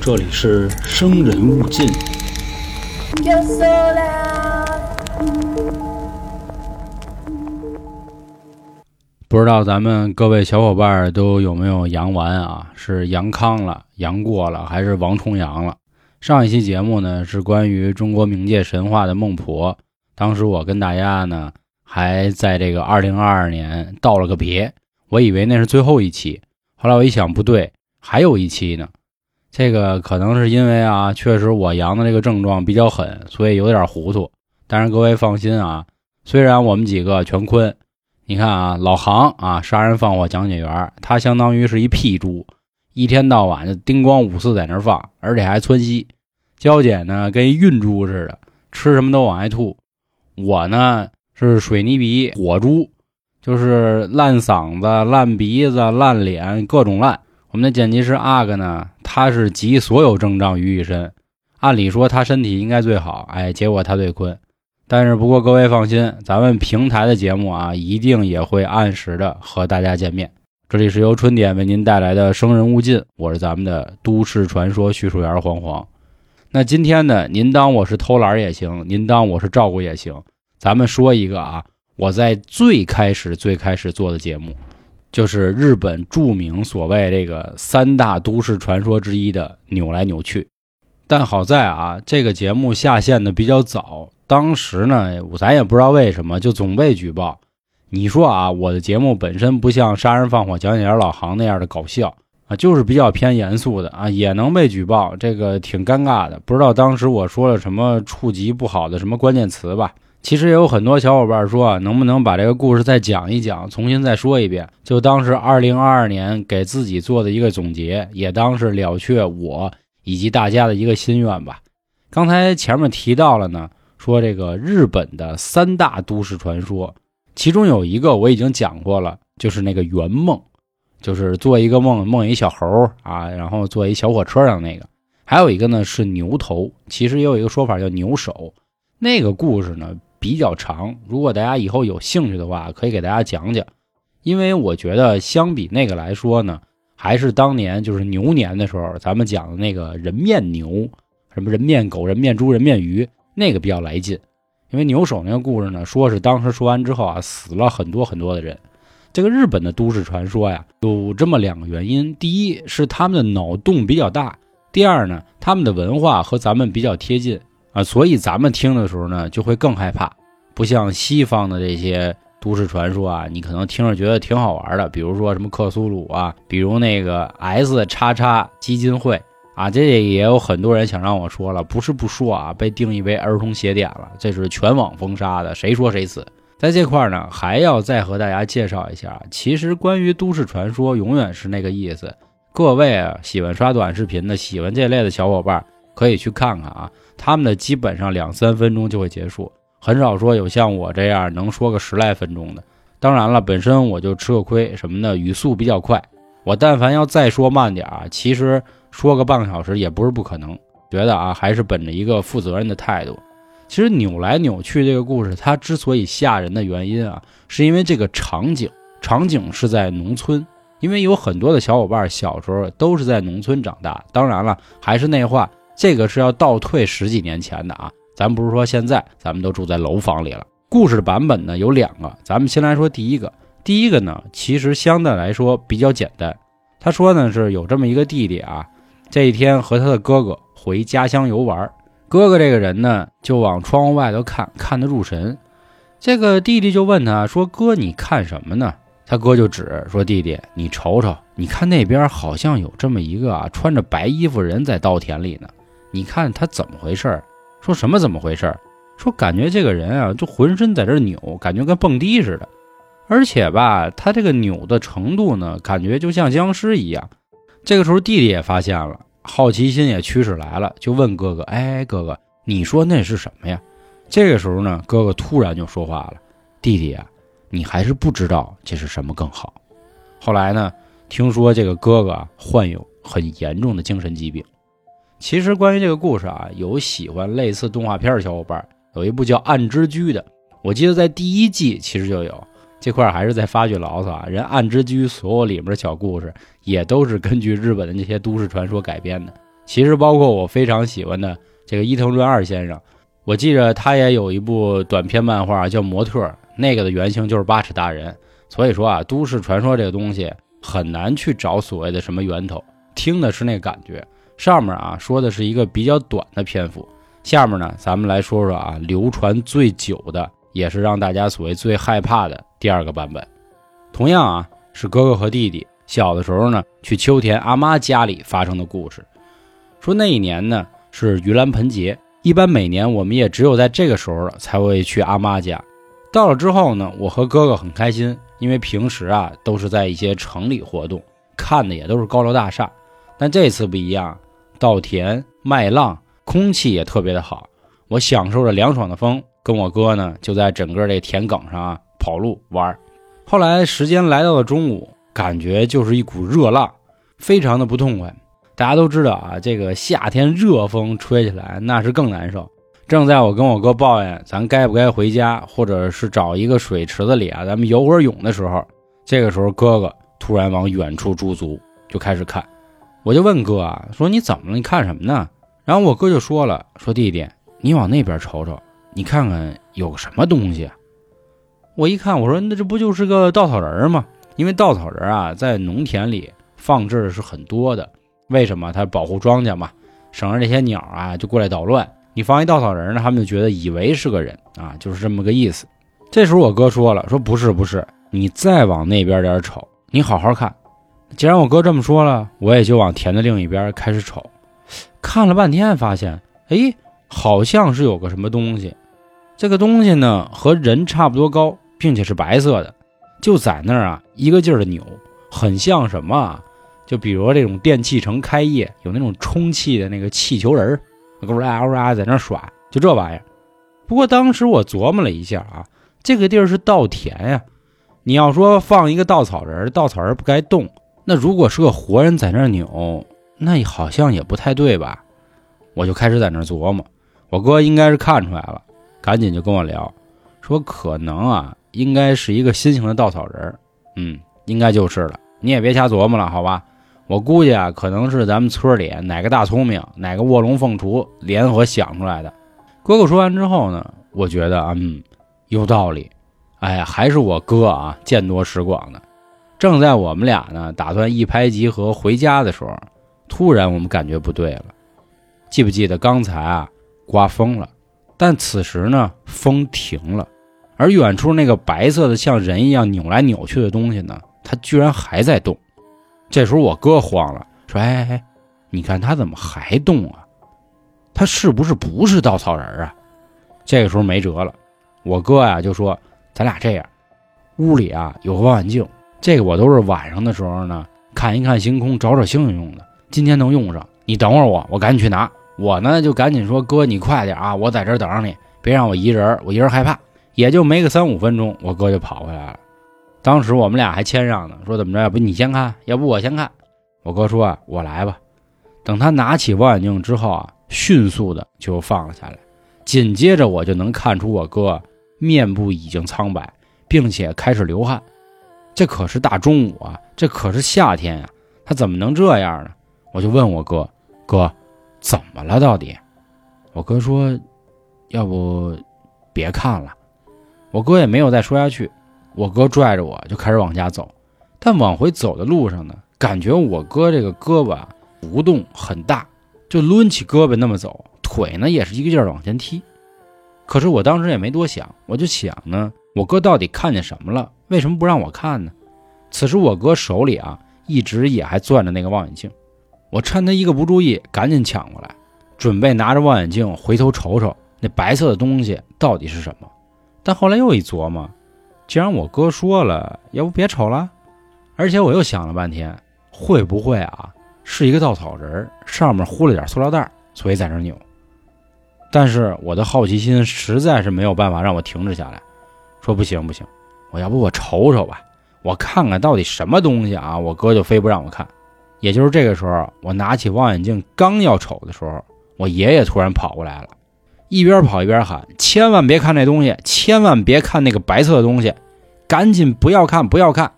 这里是生人勿近。不知道咱们各位小伙伴都有没有阳完啊？是阳康了、阳过了，还是王重阳了？上一期节目呢是关于中国冥界神话的孟婆，当时我跟大家呢还在这个二零二二年道了个别，我以为那是最后一期，后来我一想不对，还有一期呢。这个可能是因为啊，确实我阳的这个症状比较狠，所以有点糊涂。但是各位放心啊，虽然我们几个全坤。你看啊，老杭啊，杀人放火讲解员，他相当于是一屁猪，一天到晚就叮咣五四在那放，而且还窜稀。娇姐呢，跟一孕猪似的，吃什么都往外吐。我呢是水泥鼻火猪，就是烂嗓子、烂鼻子、烂脸，各种烂。我们的剪辑师阿哥呢，他是集所有症状于一身，按理说他身体应该最好，哎，结果他最困。但是不过各位放心，咱们平台的节目啊，一定也会按时的和大家见面。这里是由春点为您带来的《生人勿近》，我是咱们的都市传说叙述员黄黄。那今天呢，您当我是偷懒也行，您当我是照顾也行。咱们说一个啊，我在最开始最开始做的节目，就是日本著名所谓这个三大都市传说之一的扭来扭去。但好在啊，这个节目下线的比较早。当时呢，咱也不知道为什么就总被举报。你说啊，我的节目本身不像杀人放火讲解员老杭那样的搞笑啊，就是比较偏严肃的啊，也能被举报，这个挺尴尬的。不知道当时我说了什么触及不好的什么关键词吧？其实也有很多小伙伴说，能不能把这个故事再讲一讲，重新再说一遍，就当是二零二二年给自己做的一个总结，也当是了却我以及大家的一个心愿吧。刚才前面提到了呢。说这个日本的三大都市传说，其中有一个我已经讲过了，就是那个圆梦，就是做一个梦，梦一小猴啊，然后坐一小火车上那个。还有一个呢是牛头，其实也有一个说法叫牛首。那个故事呢比较长，如果大家以后有兴趣的话，可以给大家讲讲。因为我觉得相比那个来说呢，还是当年就是牛年的时候，咱们讲的那个人面牛，什么人面狗、人面猪、人面鱼。那个比较来劲，因为牛首那个故事呢，说是当时说完之后啊，死了很多很多的人。这个日本的都市传说呀，有这么两个原因：第一是他们的脑洞比较大；第二呢，他们的文化和咱们比较贴近啊，所以咱们听的时候呢，就会更害怕。不像西方的这些都市传说啊，你可能听着觉得挺好玩的，比如说什么克苏鲁啊，比如那个 S 叉叉基金会。啊，这也有很多人想让我说了，不是不说啊，被定义为儿童邪典了，这是全网封杀的，谁说谁死。在这块呢，还要再和大家介绍一下，其实关于都市传说，永远是那个意思。各位啊，喜欢刷短视频的，喜欢这类的小伙伴，可以去看看啊，他们的基本上两三分钟就会结束，很少说有像我这样能说个十来分钟的。当然了，本身我就吃个亏什么的，语速比较快，我但凡要再说慢点啊，其实。说个半个小时也不是不可能，觉得啊还是本着一个负责任的态度。其实扭来扭去这个故事，它之所以吓人的原因啊，是因为这个场景，场景是在农村。因为有很多的小伙伴小时候都是在农村长大。当然了，还是那话，这个是要倒退十几年前的啊，咱不是说现在咱们都住在楼房里了。故事的版本呢有两个，咱们先来说第一个。第一个呢，其实相对来说比较简单。他说呢是有这么一个弟弟啊。这一天和他的哥哥回家乡游玩，哥哥这个人呢就往窗户外头看，看得入神。这个弟弟就问他说：“哥，你看什么呢？”他哥就指说：“弟弟，你瞅瞅，你看那边好像有这么一个啊穿着白衣服人在稻田里呢。你看他怎么回事？说什么怎么回事？说感觉这个人啊就浑身在这扭，感觉跟蹦迪似的，而且吧，他这个扭的程度呢，感觉就像僵尸一样。”这个时候，弟弟也发现了，好奇心也驱使来了，就问哥哥：“哎，哥哥，你说那是什么呀？”这个时候呢，哥哥突然就说话了：“弟弟啊，你还是不知道这是什么更好。”后来呢，听说这个哥哥患有 很严重的精神疾病。其实关于这个故事啊，有喜欢类似动画片的小伙伴，有一部叫《暗之居》的，我记得在第一季其实就有。这块儿还是在发句牢骚啊，人《暗之居》所有里面的小故事也都是根据日本的那些都市传说改编的。其实包括我非常喜欢的这个伊藤润二先生，我记着他也有一部短篇漫画叫《模特》，那个的原型就是八尺大人。所以说啊，都市传说这个东西很难去找所谓的什么源头，听的是那感觉。上面啊说的是一个比较短的篇幅，下面呢咱们来说说啊流传最久的，也是让大家所谓最害怕的第二个版本。同样啊是哥哥和弟弟小的时候呢去秋田阿妈家里发生的故事。说那一年呢是盂兰盆节，一般每年我们也只有在这个时候才会去阿妈家。到了之后呢，我和哥哥很开心，因为平时啊都是在一些城里活动，看的也都是高楼大厦，但这次不一样。稻田、麦浪，空气也特别的好。我享受着凉爽的风，跟我哥呢就在整个这田埂上啊跑路玩。后来时间来到了中午，感觉就是一股热浪，非常的不痛快。大家都知道啊，这个夏天热风吹起来那是更难受。正在我跟我哥抱怨咱该不该回家，或者是找一个水池子里啊咱们游会儿泳的时候，这个时候哥哥突然往远处驻足，就开始看。我就问哥啊，说你怎么了？你看什么呢？然后我哥就说了，说弟弟，你往那边瞅瞅，你看看有什么东西。我一看，我说那这不就是个稻草人吗？因为稻草人啊，在农田里放置的是很多的。为什么？它保护庄稼嘛，省着这些鸟啊就过来捣乱。你放一稻草人呢，他们就觉得以为是个人啊，就是这么个意思。这时候我哥说了，说不是不是，你再往那边点瞅，你好好看。既然我哥这么说了，我也就往田的另一边开始瞅，看了半天，发现，哎，好像是有个什么东西。这个东西呢，和人差不多高，并且是白色的，就在那儿啊，一个劲儿的扭，很像什么？啊？就比如这种电器城开业有那种充气的那个气球人儿，咕啦咕啦在那儿耍，就这玩意儿。不过当时我琢磨了一下啊，这个地儿是稻田呀，你要说放一个稻草人，稻草人不该动。那如果是个活人在那儿扭，那好像也不太对吧？我就开始在那儿琢磨。我哥应该是看出来了，赶紧就跟我聊，说可能啊，应该是一个新型的稻草人。嗯，应该就是了。你也别瞎琢磨了，好吧？我估计啊，可能是咱们村里哪个大聪明，哪个卧龙凤雏联合想出来的。哥哥说完之后呢，我觉得嗯，有道理。哎，还是我哥啊，见多识广的。正在我们俩呢打算一拍即合回家的时候，突然我们感觉不对了。记不记得刚才啊刮风了？但此时呢风停了，而远处那个白色的像人一样扭来扭去的东西呢，它居然还在动。这时候我哥慌了，说：“哎哎哎，你看它怎么还动啊？它是不是不是稻草人啊？”这个时候没辙了，我哥呀就说：“咱俩这样，屋里啊有个望远镜。”这个我都是晚上的时候呢，看一看星空，找找星星用的。今天能用上，你等会儿我，我赶紧去拿。我呢就赶紧说：“哥，你快点啊，我在这儿等着你，别让我一人，我一人害怕。”也就没个三五分钟，我哥就跑回来了。当时我们俩还谦让呢，说怎么着，要不你先看，要不我先看。我哥说啊：“我来吧。”等他拿起望远镜之后啊，迅速的就放了下来。紧接着我就能看出我哥面部已经苍白，并且开始流汗。这可是大中午啊，这可是夏天呀，他怎么能这样呢？我就问我哥，哥，怎么了到底？我哥说，要不别看了。我哥也没有再说下去。我哥拽着我就开始往家走，但往回走的路上呢，感觉我哥这个胳膊浮动很大，就抡起胳膊那么走，腿呢也是一个劲儿往前踢。可是我当时也没多想，我就想呢。我哥到底看见什么了？为什么不让我看呢？此时我哥手里啊，一直也还攥着那个望远镜。我趁他一个不注意，赶紧抢过来，准备拿着望远镜回头瞅瞅那白色的东西到底是什么。但后来又一琢磨，既然我哥说了，要不别瞅了。而且我又想了半天，会不会啊是一个稻草人，上面糊了点塑料袋，所以在那扭？但是我的好奇心实在是没有办法让我停止下来。说不行不行，我要不我瞅瞅吧，我看看到底什么东西啊！我哥就非不让我看。也就是这个时候，我拿起望远镜刚要瞅的时候，我爷爷突然跑过来了，一边跑一边喊：“千万别看那东西，千万别看那个白色的东西，赶紧不要看，不要看。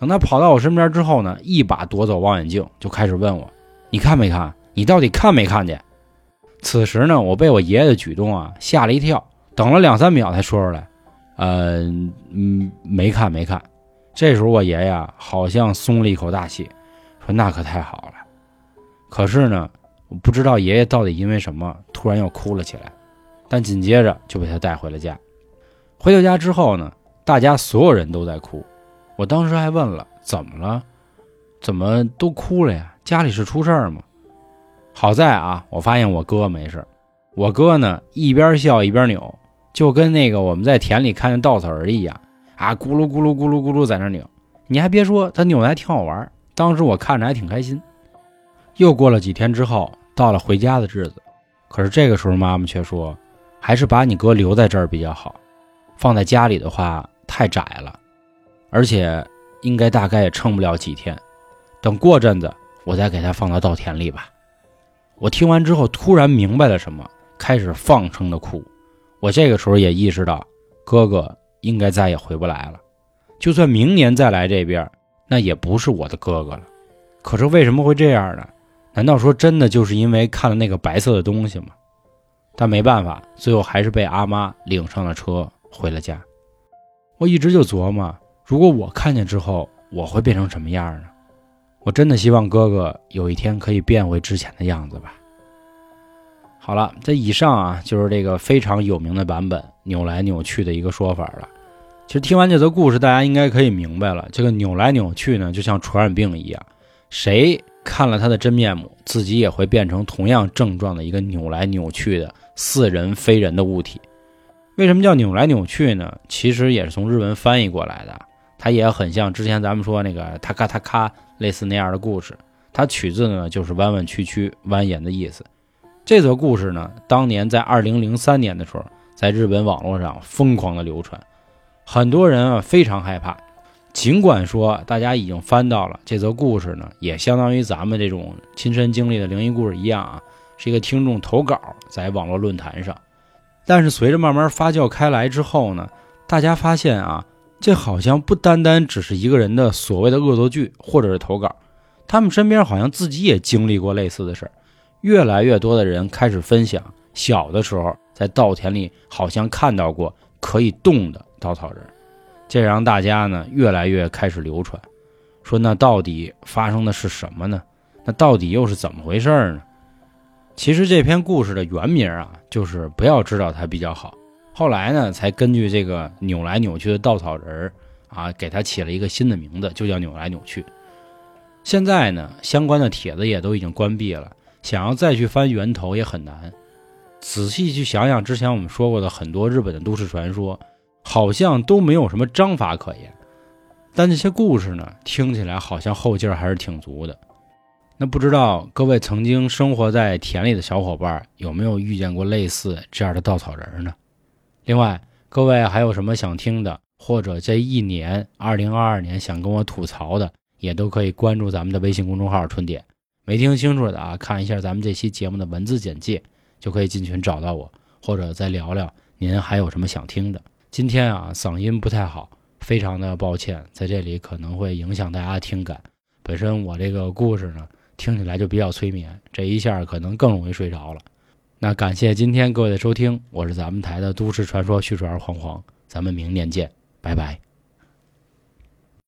等他跑到我身边之后呢，一把夺走望远镜，就开始问我：“你看没看？你到底看没看见？”此时呢，我被我爷爷的举动啊吓了一跳，等了两三秒才说出来：“呃，嗯，没看，没看。”这时候我爷爷好像松了一口大气，说：“那可太好了。”可是呢，我不知道爷爷到底因为什么突然又哭了起来，但紧接着就被他带回了家。回到家之后呢，大家所有人都在哭。我当时还问了怎么了，怎么都哭了呀？家里是出事儿吗？好在啊，我发现我哥没事。我哥呢一边笑一边扭，就跟那个我们在田里看见稻草人一样啊，咕噜咕噜咕噜咕噜在那扭。你还别说，他扭的还挺好玩。当时我看着还挺开心。又过了几天之后，到了回家的日子，可是这个时候妈妈却说，还是把你哥留在这儿比较好，放在家里的话太窄了。而且，应该大概也撑不了几天，等过阵子我再给他放到稻田里吧。我听完之后突然明白了什么，开始放声的哭。我这个时候也意识到，哥哥应该再也回不来了。就算明年再来这边，那也不是我的哥哥了。可是为什么会这样呢？难道说真的就是因为看了那个白色的东西吗？但没办法，最后还是被阿妈领上了车回了家。我一直就琢磨。如果我看见之后，我会变成什么样呢？我真的希望哥哥有一天可以变回之前的样子吧。好了，这以上啊就是这个非常有名的版本扭来扭去的一个说法了。其实听完这则故事，大家应该可以明白了，这个扭来扭去呢，就像传染病一样，谁看了他的真面目，自己也会变成同样症状的一个扭来扭去的似人非人的物体。为什么叫扭来扭去呢？其实也是从日文翻译过来的。它也很像之前咱们说那个“他咔他咔”类似那样的故事，它取自呢就是弯弯曲曲、蜿蜒的意思。这则故事呢，当年在二零零三年的时候，在日本网络上疯狂的流传，很多人啊非常害怕。尽管说大家已经翻到了这则故事呢，也相当于咱们这种亲身经历的灵异故事一样啊，是一个听众投稿在网络论坛上。但是随着慢慢发酵开来之后呢，大家发现啊。这好像不单单只是一个人的所谓的恶作剧，或者是投稿，他们身边好像自己也经历过类似的事儿。越来越多的人开始分享，小的时候在稻田里好像看到过可以动的稻草人，这让大家呢越来越开始流传，说那到底发生的是什么呢？那到底又是怎么回事呢？其实这篇故事的原名啊，就是不要知道它比较好。后来呢，才根据这个扭来扭去的稻草人儿啊，给他起了一个新的名字，就叫扭来扭去。现在呢，相关的帖子也都已经关闭了，想要再去翻源头也很难。仔细去想想之前我们说过的很多日本的都市传说，好像都没有什么章法可言。但这些故事呢，听起来好像后劲儿还是挺足的。那不知道各位曾经生活在田里的小伙伴，有没有遇见过类似这样的稻草人呢？另外，各位还有什么想听的，或者这一年二零二二年想跟我吐槽的，也都可以关注咱们的微信公众号“春点”。没听清楚的啊，看一下咱们这期节目的文字简介，就可以进群找到我，或者再聊聊您还有什么想听的。今天啊，嗓音不太好，非常的抱歉，在这里可能会影响大家听感。本身我这个故事呢，听起来就比较催眠，这一下可能更容易睡着了。那感谢今天各位的收听，我是咱们台的都市传说叙述员黄黄，咱们明年见，拜拜。